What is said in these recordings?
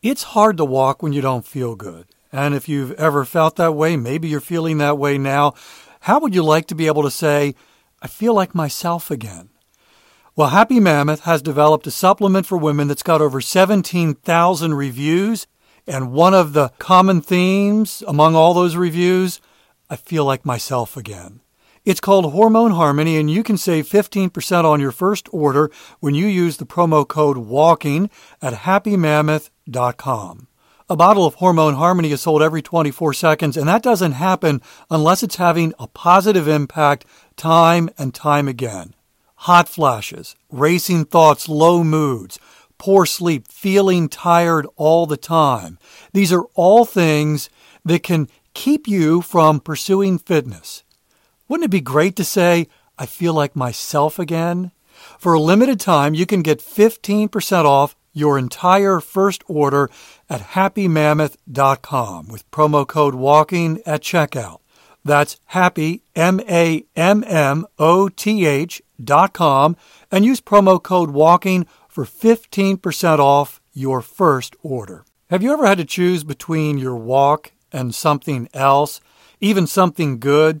It's hard to walk when you don't feel good. And if you've ever felt that way, maybe you're feeling that way now, how would you like to be able to say, I feel like myself again? Well, Happy Mammoth has developed a supplement for women that's got over 17,000 reviews. And one of the common themes among all those reviews, I feel like myself again. It's called Hormone Harmony, and you can save 15% on your first order when you use the promo code WALKING at happymammoth.com. A bottle of Hormone Harmony is sold every 24 seconds, and that doesn't happen unless it's having a positive impact time and time again. Hot flashes, racing thoughts, low moods, poor sleep, feeling tired all the time. These are all things that can keep you from pursuing fitness. Wouldn't it be great to say, I feel like myself again? For a limited time, you can get 15% off your entire first order at happymammoth.com with promo code WALKING at checkout. That's happy, M A M M O T H dot com, and use promo code WALKING for 15% off your first order. Have you ever had to choose between your walk and something else, even something good?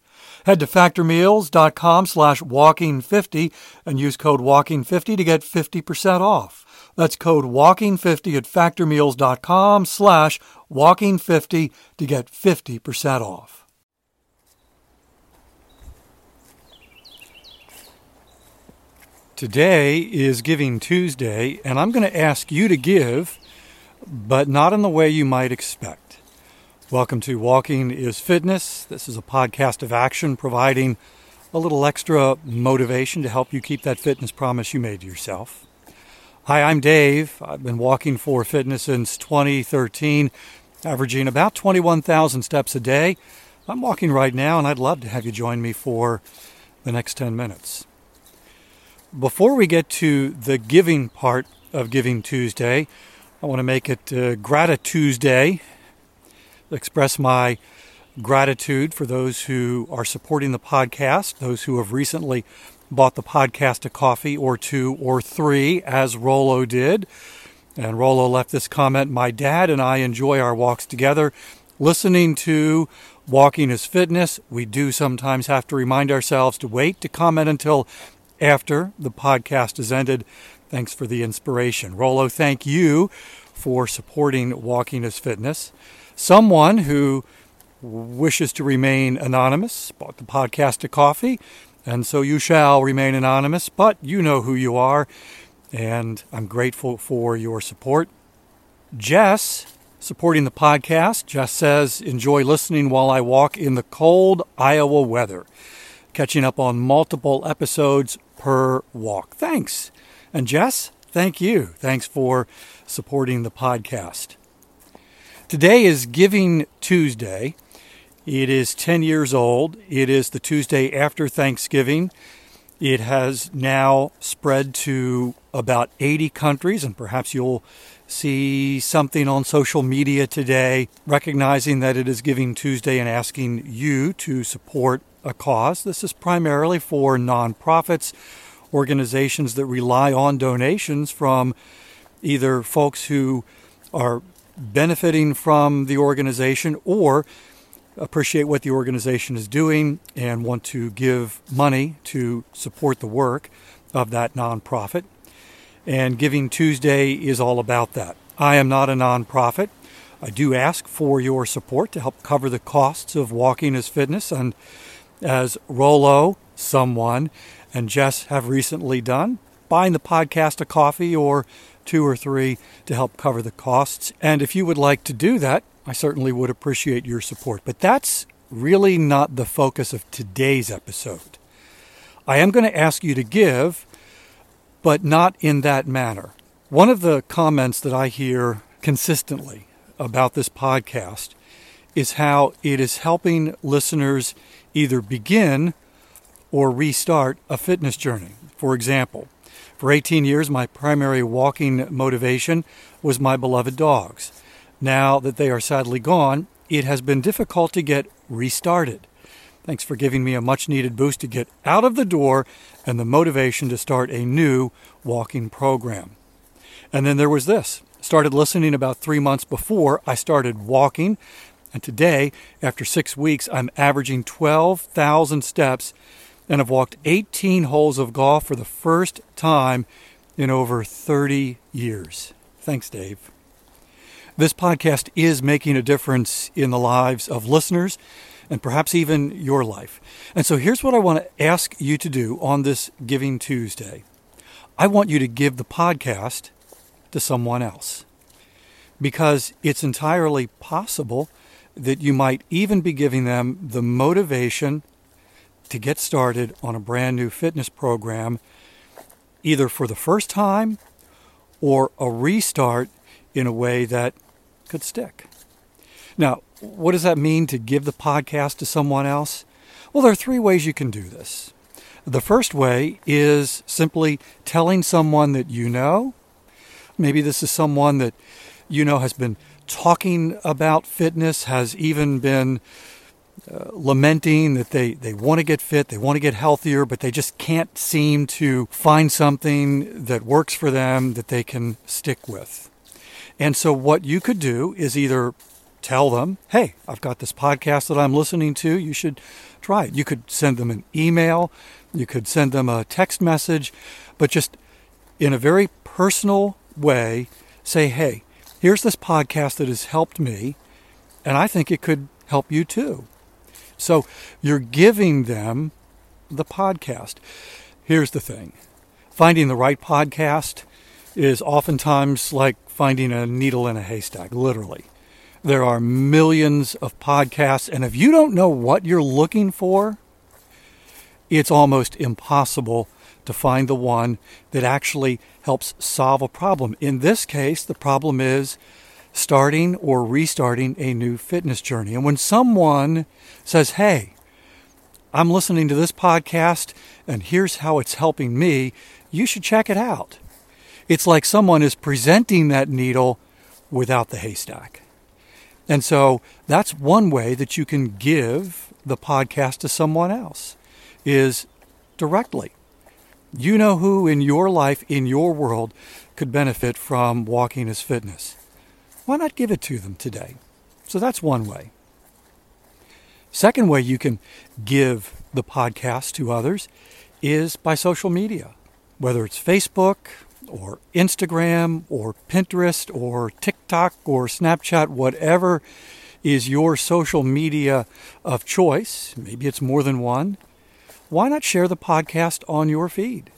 Head to factormeals.com slash walking50 and use code walking50 to get 50% off. That's code walking50 at factormeals.com slash walking50 to get 50% off. Today is Giving Tuesday, and I'm going to ask you to give, but not in the way you might expect. Welcome to Walking is Fitness. This is a podcast of action providing a little extra motivation to help you keep that fitness promise you made to yourself. Hi, I'm Dave. I've been walking for fitness since 2013, averaging about 21,000 steps a day. I'm walking right now, and I'd love to have you join me for the next 10 minutes. Before we get to the giving part of Giving Tuesday, I want to make it uh, Gratitude Tuesday express my gratitude for those who are supporting the podcast, those who have recently bought the podcast a coffee or two or three, as Rolo did. And Rolo left this comment My dad and I enjoy our walks together. Listening to Walking is Fitness, we do sometimes have to remind ourselves to wait to comment until after the podcast is ended. Thanks for the inspiration. Rolo, thank you for supporting Walking is Fitness. Someone who wishes to remain anonymous bought the podcast a coffee, and so you shall remain anonymous, but you know who you are, and I'm grateful for your support. Jess, supporting the podcast, Jess says, enjoy listening while I walk in the cold Iowa weather, catching up on multiple episodes per walk. Thanks. And Jess, thank you. Thanks for supporting the podcast. Today is Giving Tuesday. It is 10 years old. It is the Tuesday after Thanksgiving. It has now spread to about 80 countries, and perhaps you'll see something on social media today recognizing that it is Giving Tuesday and asking you to support a cause. This is primarily for nonprofits, organizations that rely on donations from either folks who are benefiting from the organization or appreciate what the organization is doing and want to give money to support the work of that nonprofit. And Giving Tuesday is all about that. I am not a nonprofit. I do ask for your support to help cover the costs of Walking is Fitness. And as Rolo someone, and Jess have recently done, buying the podcast a coffee or two or three to help cover the costs. And if you would like to do that, I certainly would appreciate your support. But that's really not the focus of today's episode. I am going to ask you to give, but not in that manner. One of the comments that I hear consistently about this podcast is how it is helping listeners either begin or restart a fitness journey. For example, for 18 years, my primary walking motivation was my beloved dogs. Now that they are sadly gone, it has been difficult to get restarted. Thanks for giving me a much needed boost to get out of the door and the motivation to start a new walking program. And then there was this. Started listening about three months before I started walking. And today, after six weeks, I'm averaging 12,000 steps and have walked 18 holes of golf for the first time in over 30 years. Thanks, Dave. This podcast is making a difference in the lives of listeners and perhaps even your life. And so here's what I want to ask you to do on this Giving Tuesday I want you to give the podcast to someone else because it's entirely possible that you might even be giving them the motivation to get started on a brand new fitness program, either for the first time or a restart in a way that could stick. Now, what does that mean to give the podcast to someone else? Well, there are three ways you can do this. The first way is simply telling someone that you know. Maybe this is someone that you know has been talking about fitness, has even been uh, lamenting that they, they want to get fit, they want to get healthier, but they just can't seem to find something that works for them that they can stick with. And so, what you could do is either tell them, hey, I've got this podcast that I'm listening to, you should try it. You could send them an email, you could send them a text message, but just in a very personal way, say, hey, here's this podcast that has helped me, and I think it could help you too. So you're giving them the podcast. Here's the thing finding the right podcast is oftentimes like finding a needle in a haystack, literally. There are millions of podcasts, and if you don't know what you're looking for, it's almost impossible to find the one that actually helps solve a problem. In this case, the problem is starting or restarting a new fitness journey. And when someone says, Hey, I'm listening to this podcast and here's how it's helping me, you should check it out. It's like someone is presenting that needle without the haystack. And so that's one way that you can give the podcast to someone else is directly. You know who in your life, in your world, could benefit from walking as fitness why not give it to them today? So that's one way. Second way you can give the podcast to others is by social media, whether it's Facebook or Instagram or Pinterest or TikTok or Snapchat, whatever is your social media of choice. Maybe it's more than one. Why not share the podcast on your feed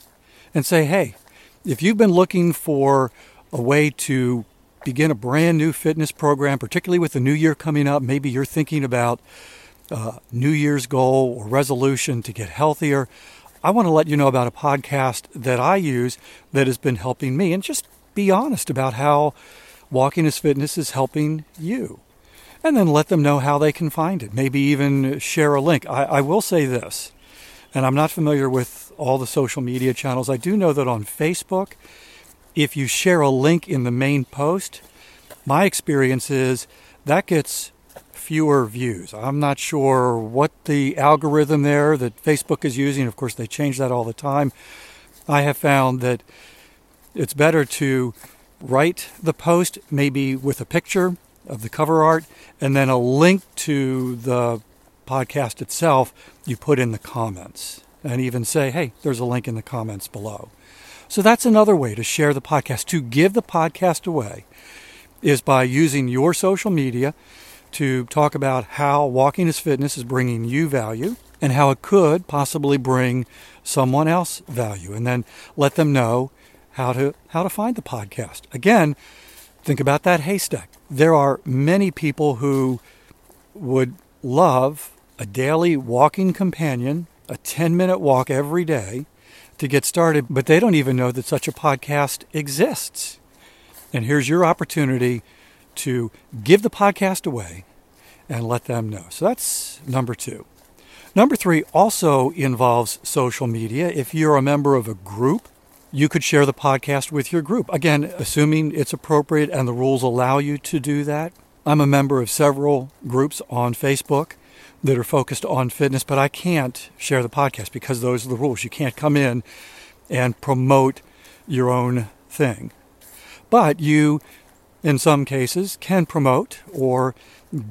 and say, hey, if you've been looking for a way to begin a brand new fitness program, particularly with the new year coming up, maybe you're thinking about uh, New Year's goal or resolution to get healthier, I want to let you know about a podcast that I use that has been helping me and just be honest about how Walking is Fitness is helping you. And then let them know how they can find it. Maybe even share a link. I, I will say this, and I'm not familiar with all the social media channels. I do know that on Facebook, if you share a link in the main post, my experience is that gets fewer views. I'm not sure what the algorithm there that Facebook is using. Of course, they change that all the time. I have found that it's better to write the post maybe with a picture of the cover art and then a link to the podcast itself you put in the comments and even say, hey, there's a link in the comments below. So that's another way to share the podcast. To give the podcast away is by using your social media to talk about how Walking is Fitness is bringing you value and how it could possibly bring someone else value and then let them know how to how to find the podcast. Again, think about that haystack. There are many people who would love a daily walking companion, a 10-minute walk every day to get started, but they don't even know that such a podcast exists. And here's your opportunity to give the podcast away and let them know. So that's number 2. Number 3 also involves social media. If you're a member of a group, you could share the podcast with your group. Again, assuming it's appropriate and the rules allow you to do that. I'm a member of several groups on Facebook that are focused on fitness, but I can't share the podcast because those are the rules. You can't come in and promote your own thing. But you, in some cases, can promote or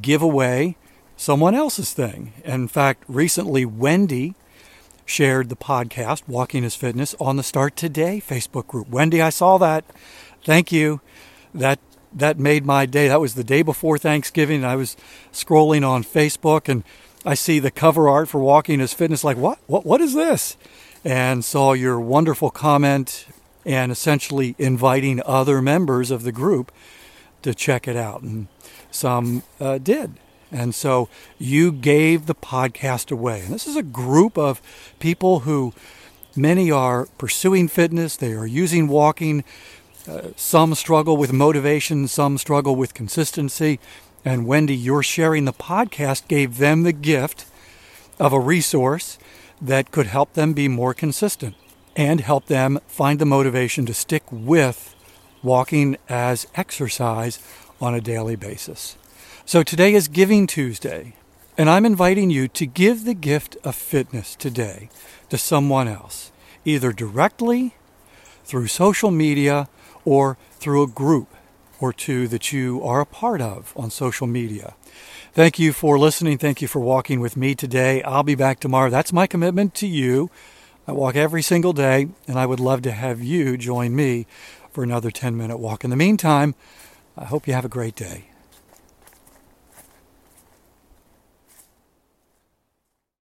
give away someone else's thing. In fact, recently, Wendy shared the podcast, Walking is Fitness, on the Start Today Facebook group. Wendy, I saw that. Thank you. That that made my day. That was the day before Thanksgiving. I was scrolling on Facebook and I see the cover art for Walking is Fitness. Like, what? What? What is this? And saw your wonderful comment and essentially inviting other members of the group to check it out. And some uh, did. And so you gave the podcast away. And this is a group of people who many are pursuing fitness, they are using walking. Uh, some struggle with motivation, some struggle with consistency. And Wendy, your sharing the podcast gave them the gift of a resource that could help them be more consistent and help them find the motivation to stick with walking as exercise on a daily basis. So today is Giving Tuesday, and I'm inviting you to give the gift of fitness today to someone else, either directly, through social media, or through a group or two that you are a part of on social media. Thank you for listening. Thank you for walking with me today. I'll be back tomorrow. That's my commitment to you. I walk every single day, and I would love to have you join me for another 10 minute walk. In the meantime, I hope you have a great day.